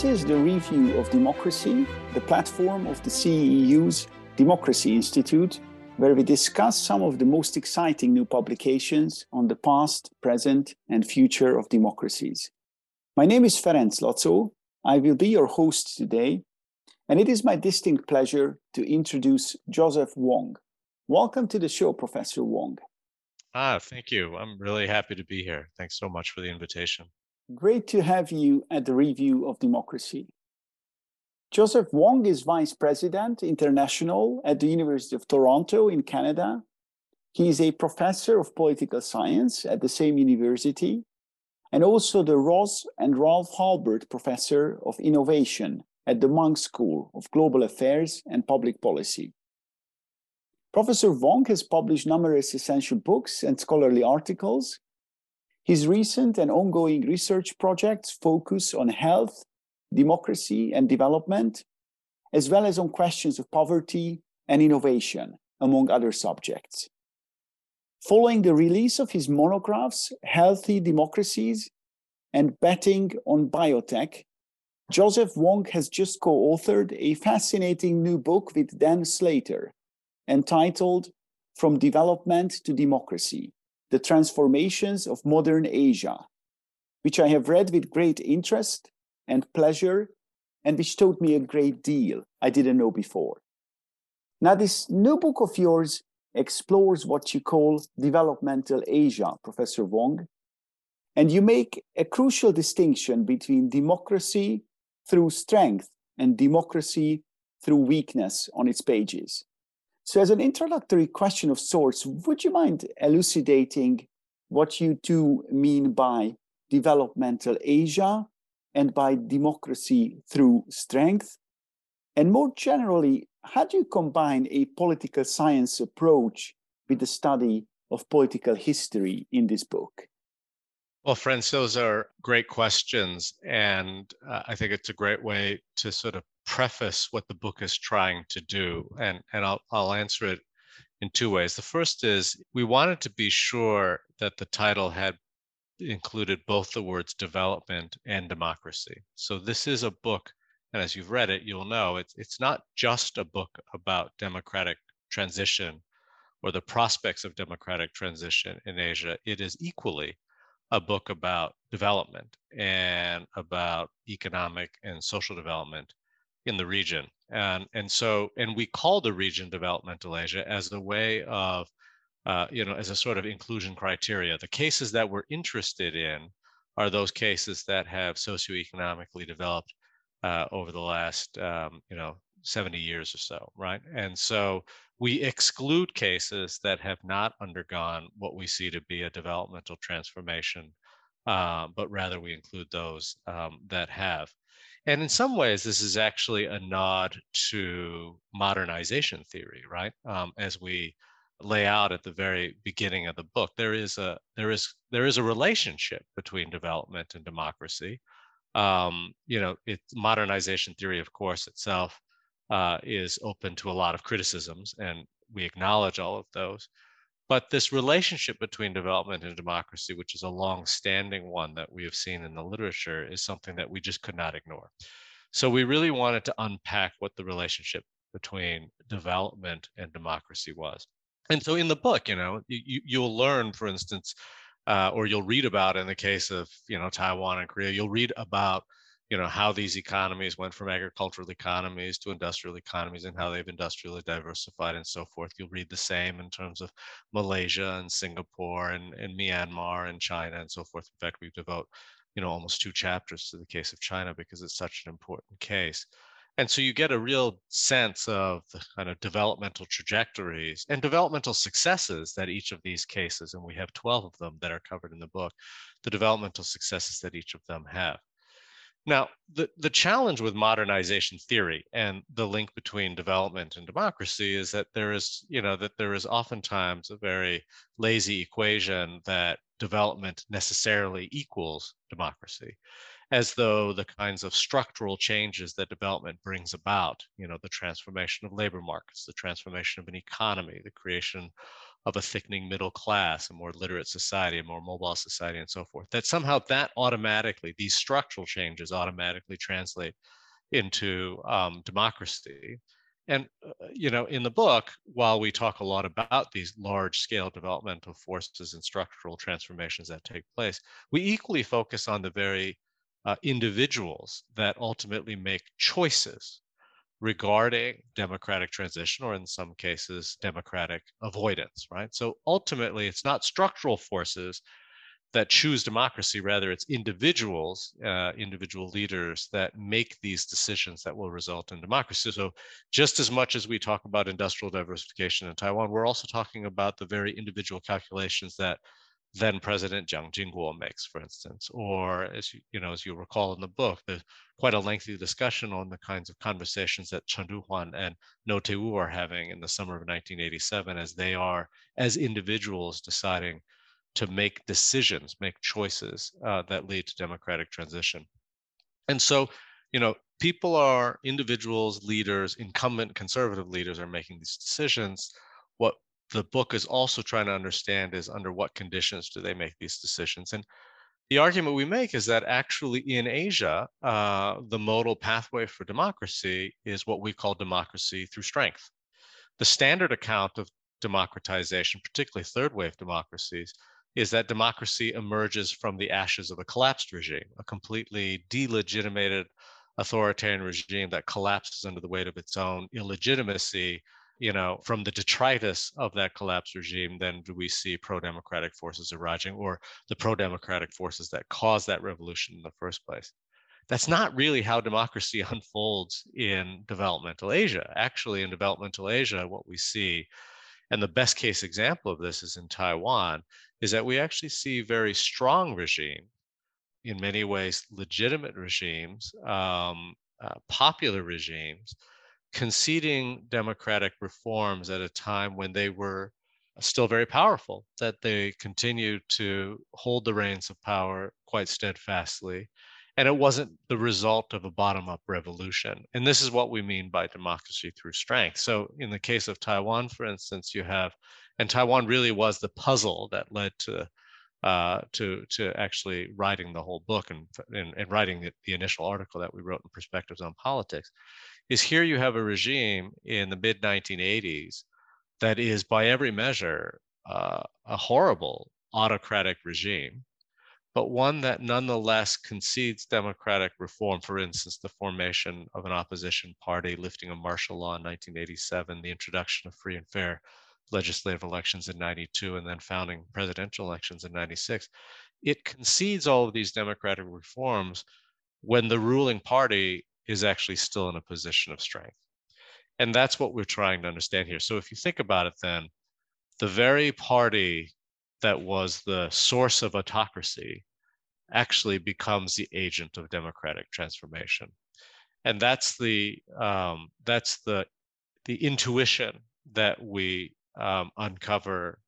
This is the review of democracy, the platform of the CEU's Democracy Institute, where we discuss some of the most exciting new publications on the past, present, and future of democracies. My name is Ferenc Laczó. I will be your host today, and it is my distinct pleasure to introduce Joseph Wong. Welcome to the show, Professor Wong. Ah, thank you. I'm really happy to be here. Thanks so much for the invitation. Great to have you at the Review of Democracy. Joseph Wong is Vice President International at the University of Toronto in Canada. He is a professor of political science at the same university and also the Ross and Ralph Halbert Professor of Innovation at the Munk School of Global Affairs and Public Policy. Professor Wong has published numerous essential books and scholarly articles. His recent and ongoing research projects focus on health, democracy, and development, as well as on questions of poverty and innovation, among other subjects. Following the release of his monographs, Healthy Democracies and Betting on Biotech, Joseph Wong has just co authored a fascinating new book with Dan Slater entitled From Development to Democracy The Transformations of Modern Asia, which I have read with great interest and pleasure, and which taught me a great deal I didn't know before. Now, this new book of yours explores what you call developmental Asia, Professor Wong, and you make a crucial distinction between democracy through strength and democracy through weakness on its pages. So, as an introductory question of sorts, would you mind elucidating what you two mean by developmental Asia and by democracy through strength? And more generally, how do you combine a political science approach with the study of political history in this book? Well, Ferenc, those are great questions. And uh, I think it's a great way to sort of preface what the book is trying to do. Mm-hmm. And, and I'll, I'll answer it in two ways. The first is we wanted to be sure that the title had included both the words development and democracy. So this is a book, and as you've read it, you'll know it's it's not just a book about democratic transition or the prospects of democratic transition in Asia. It is equally a book about development and about economic and social development in the region. And, and so, and we call the region developmental Asia as a way of uh, you know, as a sort of inclusion criteria. The cases that we're interested in are those cases that have socioeconomically developed uh, over the last, um, you know, 70 years or so, right? And so we exclude cases that have not undergone what we see to be a developmental transformation, uh, but rather we include those um, that have. And in some ways, this is actually a nod to modernization theory, right? Um, as we lay out at the very beginning of the book there is a there is there is a relationship between development and democracy um, you know it modernization theory of course itself uh, is open to a lot of criticisms and we acknowledge all of those but this relationship between development and democracy which is a long-standing one that we have seen in the literature is something that we just could not ignore. So we really wanted to unpack what the relationship between development and democracy was. And so in the book you know you, you'll learn for instance uh, or you'll read about in the case of you know taiwan and korea you'll read about you know how these economies went from agricultural economies to industrial economies and how they've industrially diversified and so forth. You'll read the same in terms of malaysia and singapore and, and myanmar and china and so forth. In fact we devote you know almost two chapters to the case of china because it's such an important case. And so you get a real sense of the kind of developmental trajectories and developmental successes that each of these cases, and we have 12 of them that are covered in the book, the developmental successes that each of them have. Now, the, the challenge with modernization theory and the link between development and democracy is that there is, you know, that there is oftentimes a very lazy equation that development necessarily equals democracy as though the kinds of structural changes that development brings about, you know, the transformation of labor markets, the transformation of an economy, the creation of a thickening middle class, a more literate society, a more mobile society, and so forth. That somehow that automatically, these structural changes automatically translate into um, democracy. And, uh, you know, in the book, while we talk a lot about these large scale developmental forces and structural transformations that take place, we equally focus on the very uh, individuals that ultimately make choices regarding democratic transition, or in some cases, democratic avoidance, right? So ultimately, it's not structural forces that choose democracy, rather, it's individuals, uh, individual leaders that make these decisions that will result in democracy. So, just as much as we talk about industrial diversification in Taiwan, we're also talking about the very individual calculations that then President Jiang Jingguo makes, for instance, or as you, you know, as you recall in the book, there's quite a lengthy discussion on the kinds of conversations that Chun Doo-hwan and Roh Tae-woo are having in the summer of 1987, as they are as individuals deciding to make decisions, make choices uh, that lead to democratic transition. And so, you know, people are individuals, leaders, incumbent conservative leaders are making these decisions. What the book is also trying to understand is under what conditions do they make these decisions and the argument we make is that actually in asia uh, the modal pathway for democracy is what we call democracy through strength. The standard account of democratization particularly third wave democracies is that democracy emerges from the ashes of a collapsed regime a completely delegitimated authoritarian regime that collapses under the weight of its own illegitimacy you know, from the detritus of that collapsed regime, then do we see pro-democratic forces arising or the pro-democratic forces that caused that revolution in the first place. That's not really how democracy unfolds in developmental Asia. Actually, in developmental Asia, what we see, and the best case example of this is in Taiwan, is that we actually see very strong regime, in many ways legitimate regimes, um, uh, popular regimes, conceding democratic reforms at a time when they were still very powerful, that they continued to hold the reins of power quite steadfastly. And it wasn't the result of a bottom up revolution. And this is what we mean by democracy through strength. So, in the case of Taiwan, for instance, you have, and Taiwan really was the puzzle that led to. Uh, to to actually writing the whole book and and, and writing the, initial article that we wrote in Perspectives on Politics, is here you have a regime in the mid 1980s that is, by every measure, uh, a horrible autocratic regime, but one that nonetheless concedes democratic reform. For instance, the formation of an opposition party, lifting of martial law in 1987, the introduction of free and fair legislative elections in 92, and then founding presidential elections in 96. It concedes all of these democratic reforms when the ruling party is actually still in a position of strength. And that's what we're trying to understand here. So if you think about it, then the very party that was the source of autocracy actually becomes the agent of democratic transformation. And that's the um, that's the the intuition that we um, uncover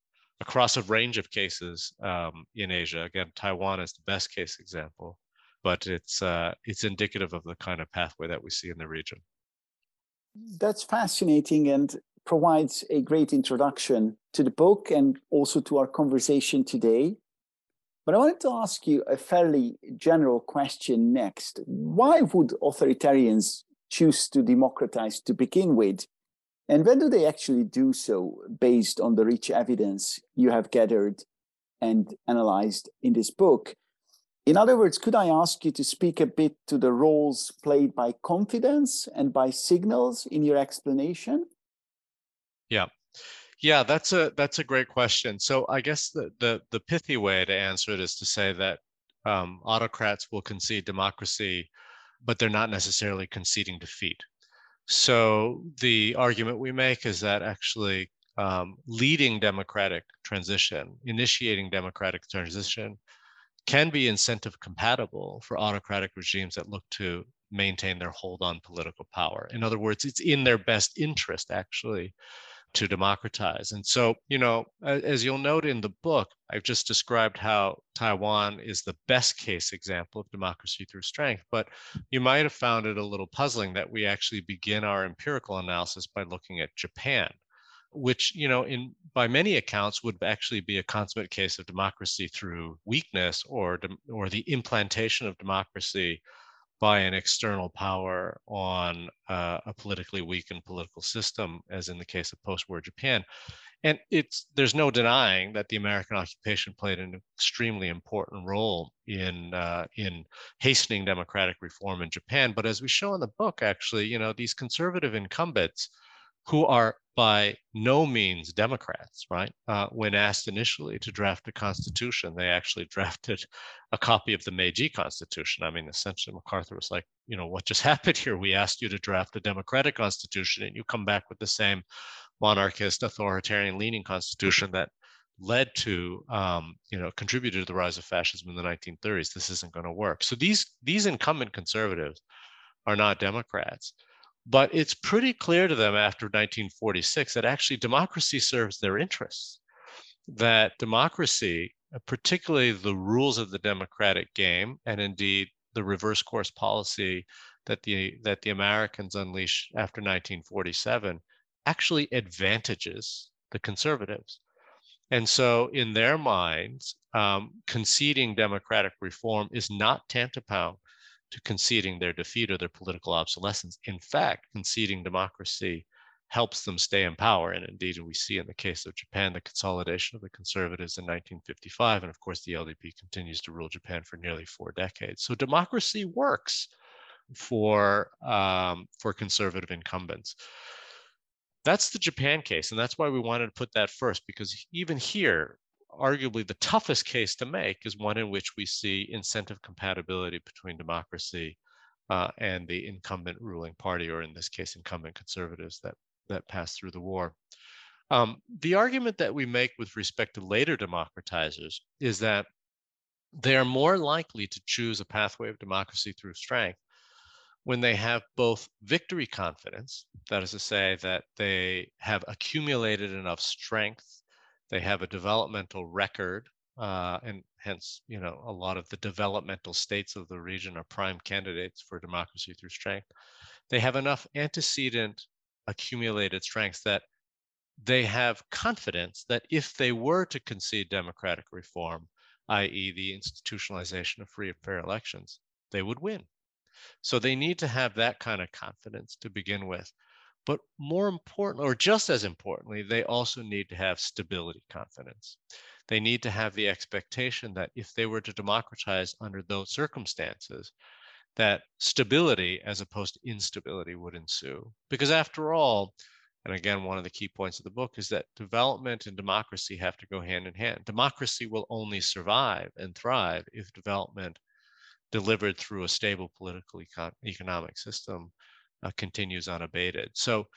across a range of cases um, in Asia. Again, Taiwan is the best case example but it's uh, it's indicative of the kind of pathway that we see in the region. That's fascinating and provides a great introduction to the book and also to our conversation today. But I wanted to ask you a fairly general question next. Why would authoritarians choose to democratize to begin with? And when do they actually do so based on the rich evidence you have gathered and analyzed in this book? In other words, could I ask you to speak a bit to the roles played by confidence and by signals in your explanation? Yeah. Yeah, that's a that's a great question. So I guess the the, the pithy way to answer it is to say that um, autocrats will concede democracy, but they're not necessarily conceding defeat. So the argument we make is that actually um, leading democratic transition, initiating democratic transition, can be incentive compatible for autocratic regimes that look to maintain their hold on political power. In other words, it's in their best interest actually to democratize. And so, you know, as you'll note in the book, I've just described how Taiwan is the best case example of democracy through strength. But you might have found it a little puzzling that we actually begin our empirical analysis by looking at Japan, which you know in by many accounts would actually be a consummate case of democracy through weakness or or the implantation of democracy by an external power on uh, a politically weakened political system, as in the case of post-war Japan. And it's there's no denying that the American occupation played an extremely important role in uh, in hastening democratic reform in Japan. But as we show in the book, actually, you know, these conservative incumbents who are by no means Democrats, right? Uh, when asked initially to draft a constitution, they actually drafted a copy of the Meiji Constitution. I mean, essentially, MacArthur was like, you know, what just happened here? We asked you to draft a democratic constitution, and you come back with the same monarchist, authoritarian leaning constitution that led to, um, you know, contributed to the rise of fascism in the 1930s. This isn't going to work. So these these incumbent conservatives are not Democrats. But it's pretty clear to them after 1946 that actually democracy serves their interests, that democracy, uh, particularly the rules of the democratic game, and indeed the reverse course policy that the, that the Americans unleashed after 1947, actually advantages the conservatives. And so, in their minds, um, conceding democratic reform is not tantamount to conceding their defeat or their political obsolescence. In fact, conceding democracy helps them stay in power. And indeed, we see in the case of Japan the consolidation of the conservatives in 1955. And of course, the LDP continues to rule Japan for nearly four decades. So democracy works for, um, for conservative incumbents. That's the Japan case. And that's why we wanted to put that first, because even here, arguably the toughest case to make is one in which we see incentive compatibility between democracy uh, and the incumbent ruling party, or in this case, incumbent conservatives that, that passed through the war. Um, the argument that we make with respect to later democratizers is that they are more likely to choose a pathway of democracy through strength when they have both victory confidence, that is to say, that they have accumulated enough strength they have a developmental record, uh, and hence, you know, a lot of the developmental states of the region are prime candidates for democracy through strength. They have enough antecedent accumulated strengths that they have confidence that if they were to concede democratic reform, i.e., the institutionalization of free and fair elections, they would win. So they need to have that kind of confidence to begin with. But more important, or just as importantly, they also need to have stability confidence. They need to have the expectation that if they were to democratize under those circumstances, that stability as opposed to instability would ensue. Because after all, and again, one of the key points of the book is that development and democracy have to go hand in hand. Democracy will only survive and thrive if development delivered through a stable political econ- economic system uh, continues unabated. So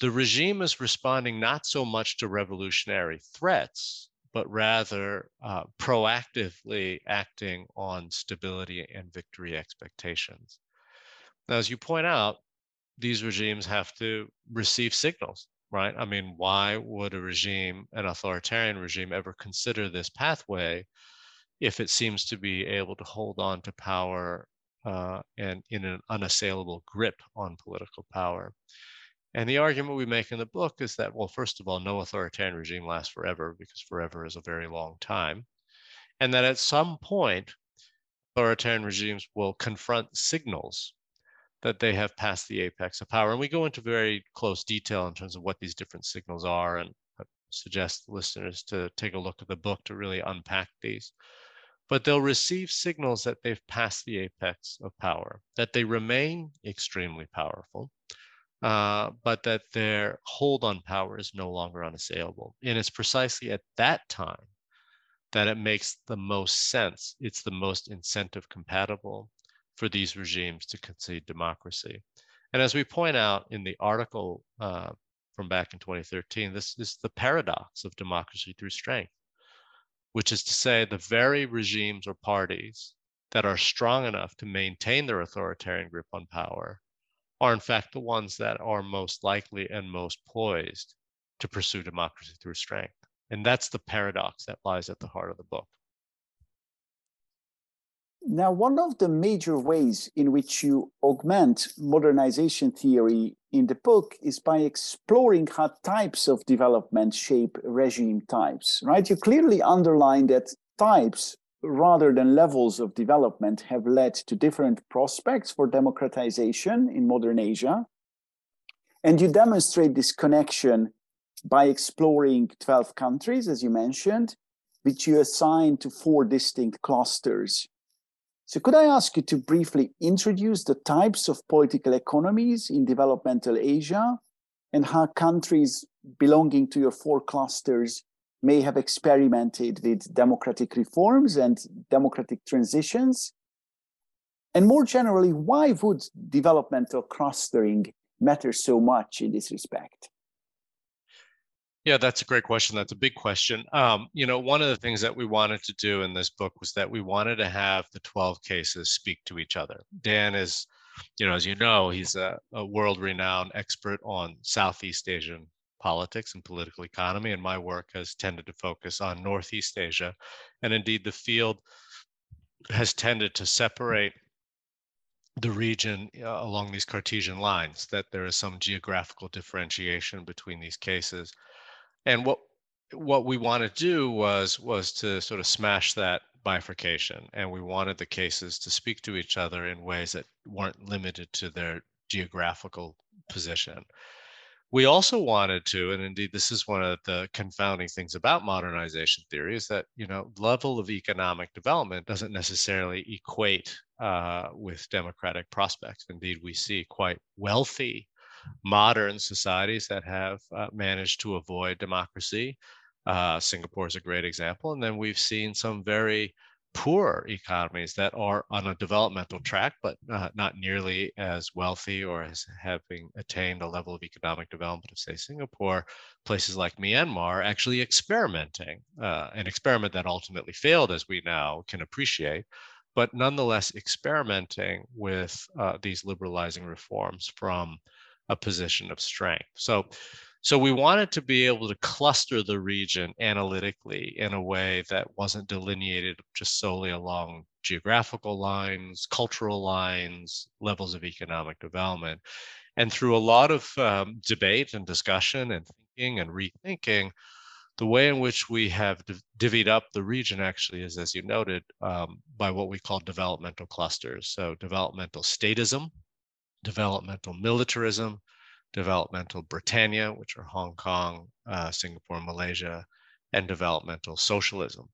the regime is responding not so much to revolutionary threats, but rather uh, proactively acting on stability and victory expectations. Now, as you point out, these regimes have to receive signals, right? I mean, why would a regime, an authoritarian regime, ever consider this pathway if it seems to be able to hold on to power uh, and in an unassailable grip on political power. And the argument we make in the book is that, well, first of all, no authoritarian regime lasts forever because forever is a very long time. And that at some point, authoritarian regimes will confront signals that they have passed the apex of power. And we go into very close detail in terms of what these different signals are and I suggest listeners to take a look at the book to really unpack these but they'll receive signals that they've passed the apex of power, that they remain extremely powerful, uh, but that their hold on power is no longer unassailable. And it's precisely at that time that it makes the most sense. It's the most incentive compatible for these regimes to concede democracy. And as we point out in the article uh, from back in 2013, this is the paradox of democracy through strength which is to say the very regimes or parties that are strong enough to maintain their authoritarian grip on power are in fact the ones that are most likely and most poised to pursue democracy through strength. And that's the paradox that lies at the heart of the book. Now, one of the major ways in which you augment modernization theory in the book is by exploring how types of development shape regime types, right? You clearly underline that types rather than levels of development have led to different prospects for democratization in modern Asia. And you demonstrate this connection by exploring 12 countries, as you mentioned, which you assign to four distinct clusters. So, could I ask you to briefly introduce the types of political economies in developmental Asia and how countries belonging to your four clusters may have experimented with democratic reforms and democratic transitions? And more generally, why would developmental clustering matter so much in this respect? Yeah, that's a great question. That's a big question. Um, you know, one of the things that we wanted to do in this book was that we wanted to have the 12 cases speak to each other. Dan is, you know, as you know, he's a, a world renowned expert on Southeast Asian politics and political economy, and my work has tended to focus on Northeast Asia. And indeed, the field has tended to separate the region uh, along these Cartesian lines, that there is some geographical differentiation between these cases. And what what we want to do was was to sort of smash that bifurcation and we wanted the cases to speak to each other in ways that weren't limited to their geographical position we also wanted to, and indeed this is one of the confounding things about modernization theory, is that you know level of economic development doesn't necessarily equate uh, with democratic prospects. Indeed, we see quite wealthy modern societies that have uh, managed to avoid democracy. Uh, Singapore is a great example, and then we've seen some very poor economies that are on a developmental track, but uh, not nearly as wealthy or as having attained a level of economic development of, say, Singapore, places like Myanmar actually experimenting, uh, an experiment that ultimately failed, as we now can appreciate, but nonetheless experimenting with uh, these liberalizing reforms from a position of strength. So so we wanted to be able to cluster the region analytically in a way that wasn't delineated just solely along geographical lines, cultural lines, levels of economic development. And through a lot of um, debate and discussion and thinking and rethinking, the way in which we have div- divvied up the region actually is, as you noted, um, by what we call developmental clusters. So developmental statism, developmental militarism, developmental Britannia, which are Hong Kong, uh, Singapore, Malaysia, and developmental socialism.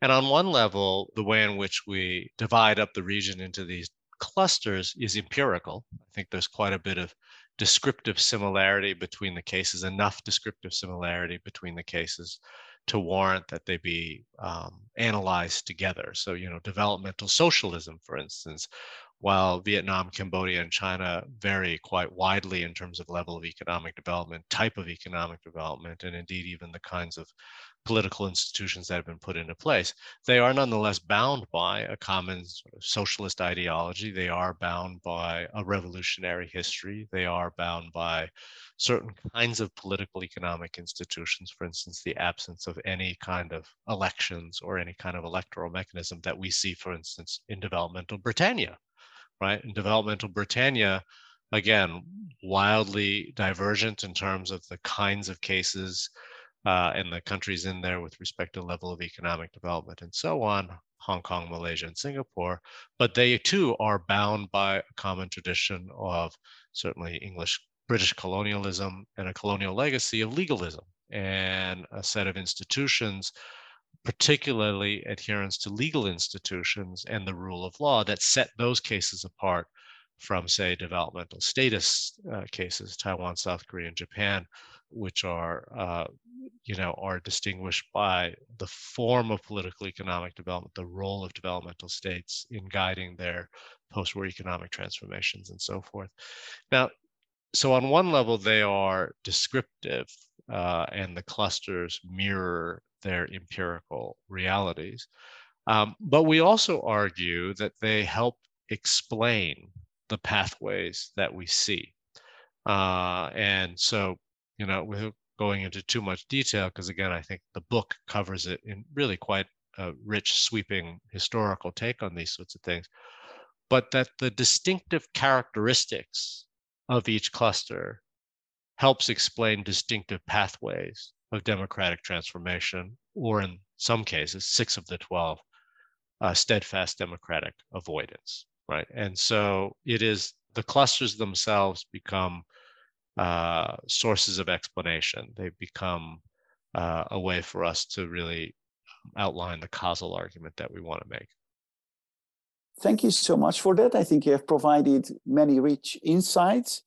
And on one level, the way in which we divide up the region into these clusters is empirical. I think there's quite a bit of descriptive similarity between the cases, enough descriptive similarity between the cases to warrant that they be um, analyzed together. So, you know, developmental socialism, for instance, while Vietnam, Cambodia, and China vary quite widely in terms of level of economic development, type of economic development, and indeed even the kinds of political institutions that have been put into place, they are nonetheless bound by a common socialist ideology. They are bound by a revolutionary history. They are bound by certain kinds of political economic institutions, for instance, the absence of any kind of elections or any kind of electoral mechanism that we see, for instance, in developmental Britannia right? And developmental Britannia, again, wildly divergent in terms of the kinds of cases uh, and the countries in there with respect to level of economic development and so on, Hong Kong, Malaysia, and Singapore. But they too are bound by a common tradition of certainly English, British colonialism and a colonial legacy of legalism and a set of institutions particularly adherence to legal institutions and the rule of law that set those cases apart from, say, developmental statist uh, cases, Taiwan, South Korea, and Japan, which are, uh, you know, are distinguished by the form of political economic development, the role of developmental states in guiding their post-war economic transformations and so forth. Now, so on one level, they are descriptive, uh, and the clusters mirror their empirical realities. Um, but we also argue that they help explain the pathways that we see. Uh, and so, you know, without going into too much detail, because again, I think the book covers it in really quite a rich, sweeping historical take on these sorts of things, but that the distinctive characteristics of each cluster helps explain distinctive pathways of democratic transformation, or in some cases, six of the 12, uh, steadfast democratic avoidance, right? And so it is the clusters themselves become uh, sources of explanation. They become uh, a way for us to really outline the causal argument that we want to make. Thank you so much for that. I think you have provided many rich insights.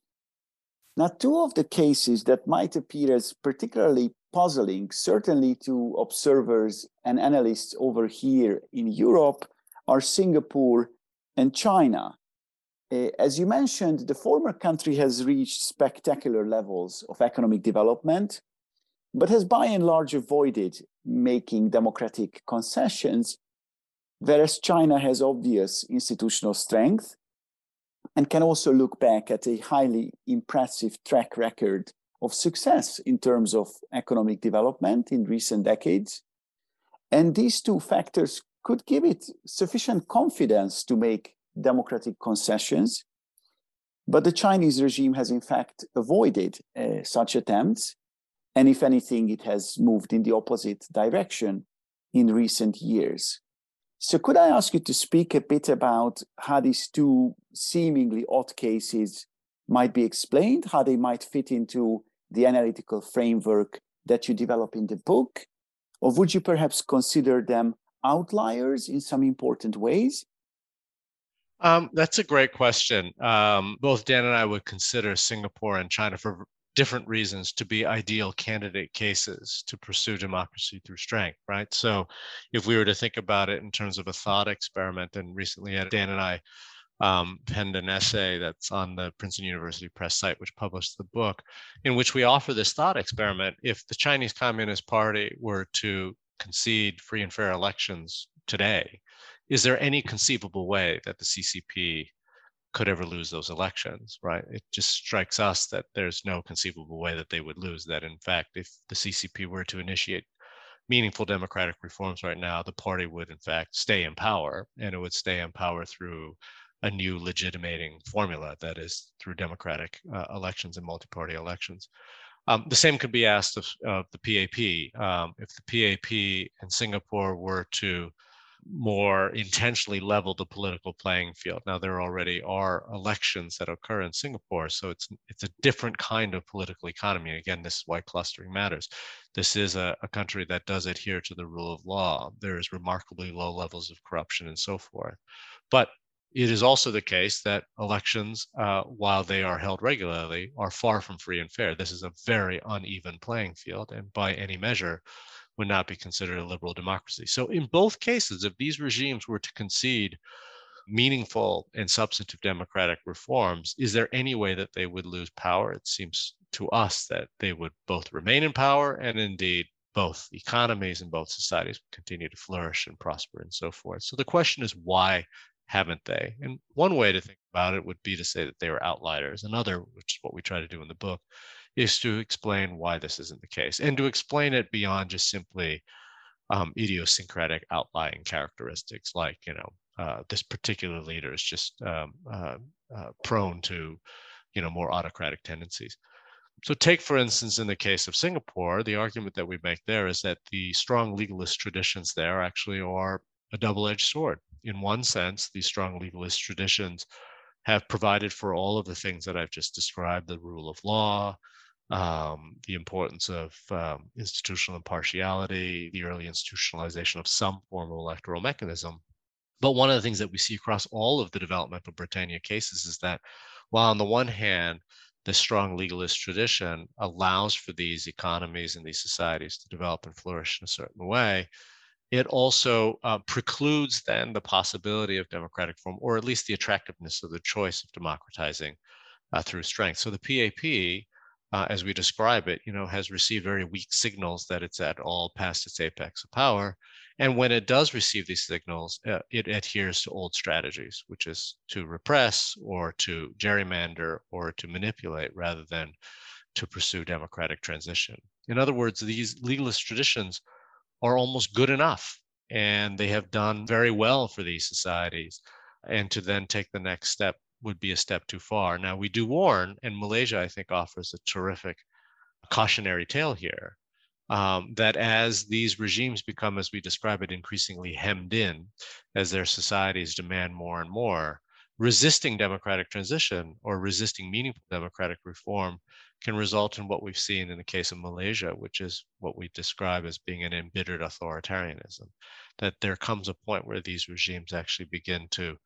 Now, two of the cases that might appear as particularly puzzling, certainly to observers and analysts over here in Europe, are Singapore and China. Uh, as you mentioned, the former country has reached spectacular levels of economic development, but has by and large avoided making democratic concessions, whereas China has obvious institutional strength and can also look back at a highly impressive track record of success in terms of economic development in recent decades. And these two factors could give it sufficient confidence to make democratic concessions. But the Chinese regime has, in fact, avoided uh, such attempts. And if anything, it has moved in the opposite direction in recent years. So, could I ask you to speak a bit about how these two seemingly odd cases might be explained, how they might fit into the analytical framework that you develop in the book? Or would you perhaps consider them outliers in some important ways? Um, that's a great question. Um, both Dan and I would consider Singapore and China for different reasons to be ideal candidate cases to pursue democracy through strength, right? So if we were to think about it in terms of a thought experiment, and recently Dan and I um, penned an essay that's on the Princeton University Press site, which published the book, in which we offer this thought experiment. If the Chinese Communist Party were to concede free and fair elections today, is there any conceivable way that the CCP could ever lose those elections, right? It just strikes us that there's no conceivable way that they would lose. That, in fact, if the CCP were to initiate meaningful democratic reforms right now, the party would, in fact, stay in power, and it would stay in power through a new legitimating formula that is through democratic uh, elections and multi-party elections. Um, the same could be asked of, of the PAP. Um, if the PAP in Singapore were to more intentionally level the political playing field. Now there already are elections that occur in Singapore, so it's it's a different kind of political economy. Again, this is why clustering matters. This is a, a country that does adhere to the rule of law. There is remarkably low levels of corruption and so forth. But it is also the case that elections, uh, while they are held regularly, are far from free and fair. This is a very uneven playing field, and by any measure, would not be considered a liberal democracy. So, in both cases, if these regimes were to concede meaningful and substantive democratic reforms, is there any way that they would lose power? It seems to us that they would both remain in power and indeed both economies and both societies continue to flourish and prosper and so forth. So the question is why haven't they? And one way to think about it would be to say that they were outliers. Another, which is what we try to do in the book, is to explain why this isn't the case and to explain it beyond just simply um, idiosyncratic outlying characteristics like you know uh, this particular leader is just um, uh, uh, prone to you know more autocratic tendencies so take for instance in the case of singapore the argument that we make there is that the strong legalist traditions there actually are a double-edged sword in one sense these strong legalist traditions have provided for all of the things that i've just described the rule of law um, the importance of um, institutional impartiality, the early institutionalization of some form of electoral mechanism. But one of the things that we see across all of the developmental Britannia cases is that while on the one hand, the strong legalist tradition allows for these economies and these societies to develop and flourish in a certain way, it also uh, precludes then the possibility of democratic form, or at least the attractiveness of the choice of democratizing uh, through strength. So the PAP uh, as we describe it, you know, has received very weak signals that it's at all past its apex of power. And when it does receive these signals, uh, it adheres to old strategies, which is to repress or to gerrymander or to manipulate rather than to pursue democratic transition. In other words, these legalist traditions are almost good enough and they have done very well for these societies. And to then take the next step would be a step too far. Now, we do warn, and Malaysia, I think, offers a terrific cautionary tale here. Um, that as these regimes become, as we describe it, increasingly hemmed in, as their societies demand more and more, resisting democratic transition or resisting meaningful democratic reform can result in what we've seen in the case of Malaysia, which is what we describe as being an embittered authoritarianism. That there comes a point where these regimes actually begin to,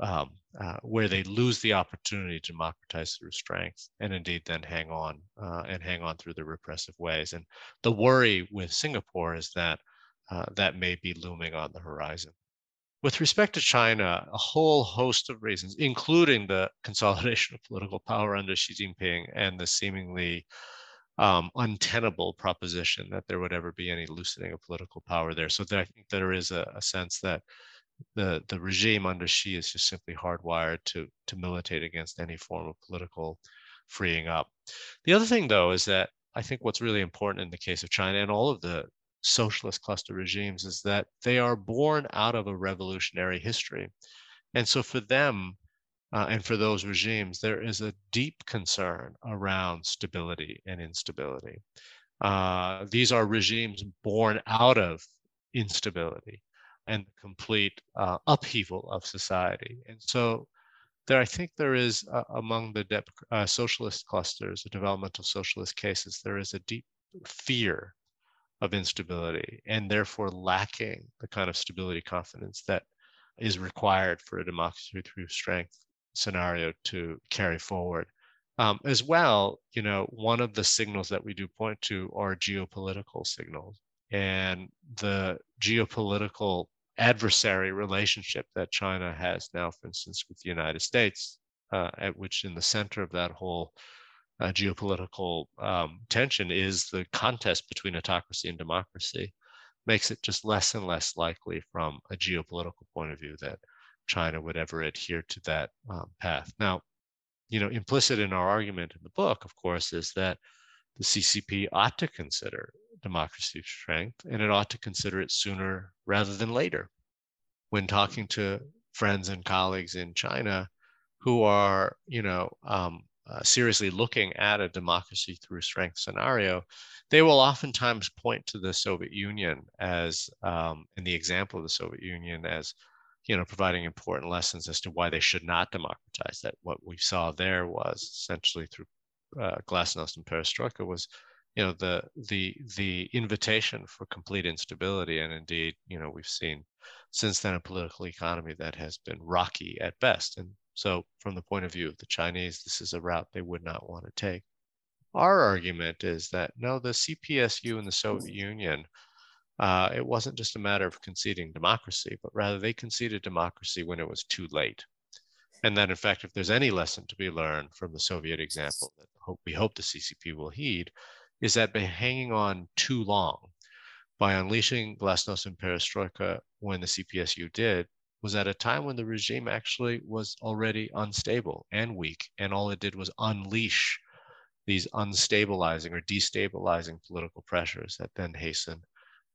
um, uh, where they lose the opportunity to democratize through strength and indeed then hang on uh, and hang on through the repressive ways. And the worry with Singapore is that uh, that may be looming on the horizon. With respect to China, a whole host of reasons, including the consolidation of political power under Xi Jinping and the seemingly um, untenable proposition that there would ever be any loosening of political power there. So there, I think there is a, a sense that the the regime under Xi is just simply hardwired to to militate against any form of political freeing up. The other thing, though, is that I think what's really important in the case of China and all of the socialist cluster regimes is that they are born out of a revolutionary history. And so for them, uh, and for those regimes, there is a deep concern around stability and instability. Uh, these are regimes born out of instability and complete uh, upheaval of society. And so there, I think there is uh, among the uh, socialist clusters, the developmental socialist cases, there is a deep fear of instability and therefore lacking the kind of stability confidence that is required for a democracy through strength scenario to carry forward. Um, as well, you know, one of the signals that we do point to are geopolitical signals and the geopolitical adversary relationship that China has now, for instance, with the United States, uh, at which in the center of that whole uh, geopolitical um, tension is the contest between autocracy and democracy makes it just less and less likely from a geopolitical point of view that China would ever adhere to that um, path. Now, you know, implicit in our argument in the book, of course, is that the CCP ought to consider democracy strength and it ought to consider it sooner rather than later. When talking to friends and colleagues in China who are, you know, um, uh, seriously looking at a democracy through strength scenario, they will oftentimes point to the Soviet Union as, um, in the example of the Soviet Union, as you know, providing important lessons as to why they should not democratize. That what we saw there was essentially through uh, Glasnost and Perestroika was, you know, the the the invitation for complete instability, and indeed, you know, we've seen since then a political economy that has been rocky at best, and so, from the point of view of the Chinese, this is a route they would not want to take. Our argument is that no, the CPSU and the Soviet Union, uh, it wasn't just a matter of conceding democracy, but rather they conceded democracy when it was too late. And that, in fact, if there's any lesson to be learned from the Soviet example that we hope the CCP will heed, is that by hanging on too long, by unleashing Glasnost and Perestroika when the CPSU did, was at a time when the regime actually was already unstable and weak, and all it did was unleash these unstabilizing or destabilizing political pressures that then hasten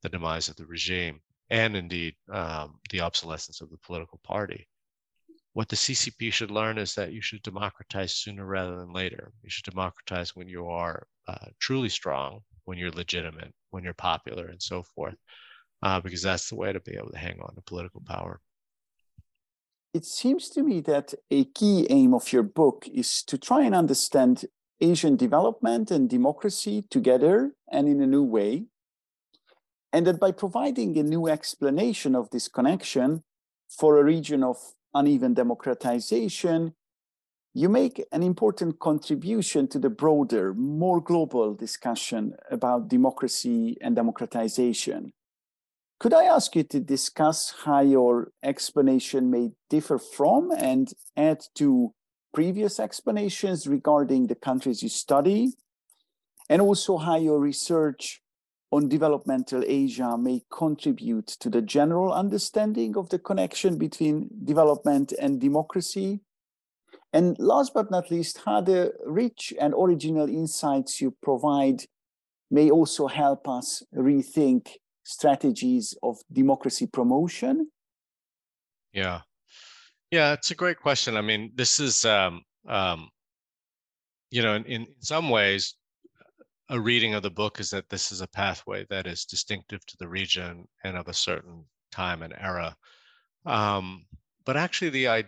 the demise of the regime and indeed um, the obsolescence of the political party. What the CCP should learn is that you should democratize sooner rather than later. You should democratize when you are uh, truly strong, when you're legitimate, when you're popular, and so forth, uh, because that's the way to be able to hang on to political power it seems to me that a key aim of your book is to try and understand Asian development and democracy together and in a new way. And that by providing a new explanation of this connection for a region of uneven democratization, you make an important contribution to the broader, more global discussion about democracy and democratization. Could I ask you to discuss how your explanation may differ from and add to previous explanations regarding the countries you study, and also how your research on developmental Asia may contribute to the general understanding of the connection between development and democracy? And last but not least, how the rich and original insights you provide may also help us rethink strategies of democracy promotion? Yeah. Yeah, it's a great question. I mean, this is, um, um, you know, in, in some ways, a reading of the book is that this is a pathway that is distinctive to the region and of a certain time and era. Um, but actually, the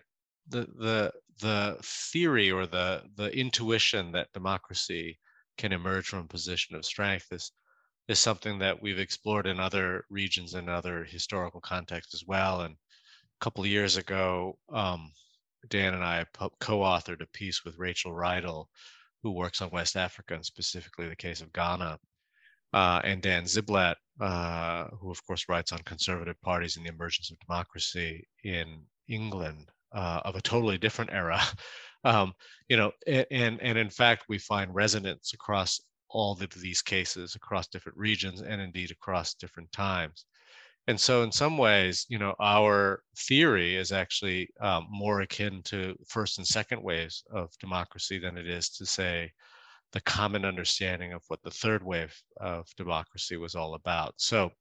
the the the theory or the the intuition that democracy can emerge from a position of strength is is something that we've explored in other regions and other historical contexts as well. And a couple of years ago, um, Dan and I co-authored a piece with Rachel Riedl, who works on West Africa and specifically the case of Ghana, uh, and Dan Ziblatt, uh, who of course writes on conservative parties and the emergence of democracy in England uh, of a totally different era. Um, you know, and and in fact, we find resonance across all of these cases, across different regions, and indeed across different times. And so, in some ways, you know, our theory is actually um, more akin to first and second waves of democracy than it is to say the common understanding of what the third wave of democracy was all about. So,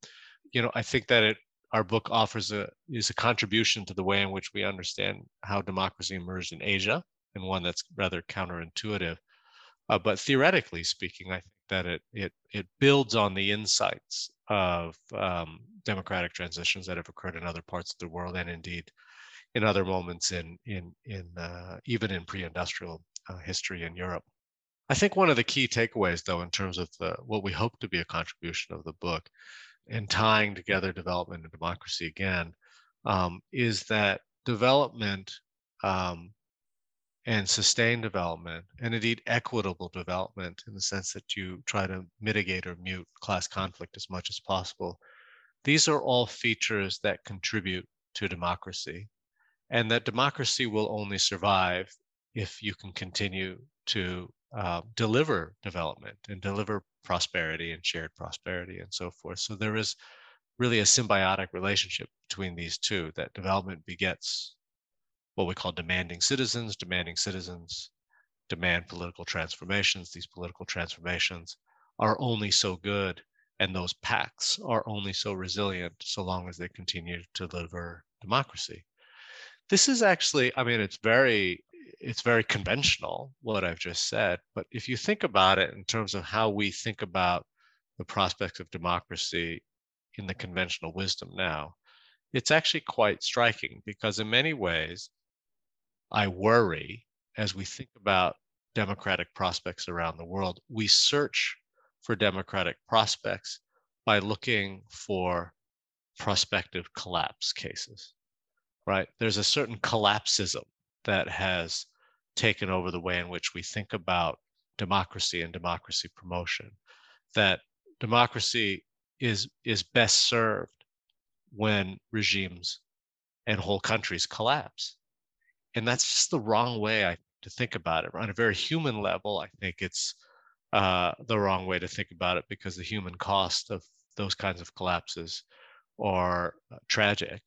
you know, I think that it our book offers a is a contribution to the way in which we understand how democracy emerged in Asia, and one that's rather counterintuitive. Uh, but theoretically speaking, I think that it it it builds on the insights of um, democratic transitions that have occurred in other parts of the world, and indeed in other moments in in in uh, even in pre-industrial uh, history in Europe. I think one of the key takeaways, though, in terms of the, what we hope to be a contribution of the book, and tying together development and democracy again, um, is that development um, and sustained development, and indeed equitable development in the sense that you try to mitigate or mute class conflict as much as possible. These are all features that contribute to democracy, and that democracy will only survive if you can continue to uh, deliver development and deliver prosperity and shared prosperity and so forth. So there is really a symbiotic relationship between these two that development begets what we call demanding citizens, demanding citizens demand political transformations. These political transformations are only so good, and those pacts are only so resilient so long as they continue to deliver democracy. This is actually, I mean, it's very it's very conventional what I've just said, but if you think about it in terms of how we think about the prospects of democracy in the conventional wisdom now, it's actually quite striking because in many ways I worry as we think about democratic prospects around the world. We search for democratic prospects by looking for prospective collapse cases, right? There's a certain collapsism that has taken over the way in which we think about democracy and democracy promotion, that democracy is, is best served when regimes and whole countries collapse and that's just the wrong way I, to think about it. On a very human level, I think it's uh, the wrong way to think about it because the human cost of those kinds of collapses are uh, tragic.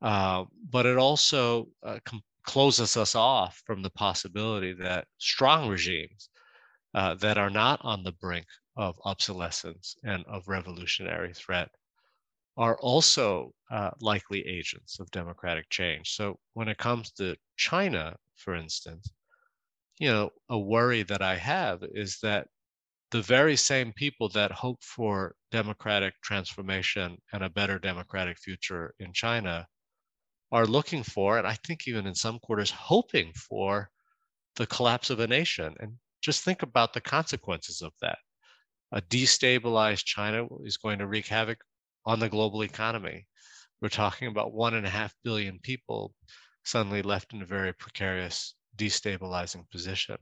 Uh, but it also uh, com- closes us off from the possibility that strong regimes uh, that are not on the brink of obsolescence and of revolutionary threat are also uh, likely agents of democratic change. So when it comes to China, for instance, you know, a worry that I have is that the very same people that hope for democratic transformation and a better democratic future in China are looking for, and I think even in some quarters, hoping for the collapse of a nation. And just think about the consequences of that. A destabilized China is going to wreak havoc on the global economy. We're talking about one and a half billion people suddenly left in a very precarious, destabilizing position.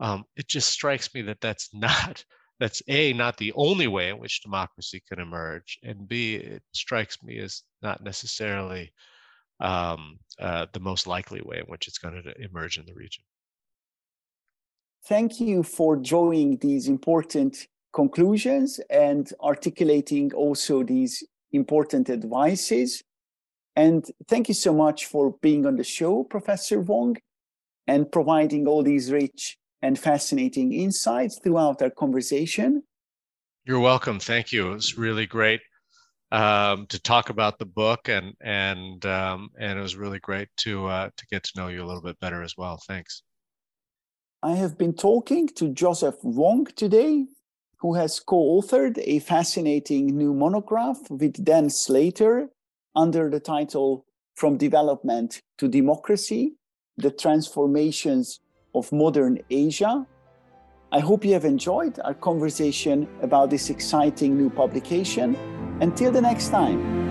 Um, it just strikes me that that's not that's a not the only way in which democracy can emerge, and b it strikes me as not necessarily um, uh, the most likely way in which it's going to emerge in the region. Thank you for drawing these important conclusions and articulating also these important advices. And thank you so much for being on the show, Professor Wong, and providing all these rich and fascinating insights throughout our conversation. You're welcome. Thank you. It was really great um, to talk about the book, and and um, and it was really great to uh, to get to know you a little bit better as well. Thanks. I have been talking to Joseph Wong today, who has co-authored a fascinating new monograph with Dan Slater under the title "From Development to Democracy: The Transformations of Modern Asia." I hope you have enjoyed our conversation about this exciting new publication. Until the next time.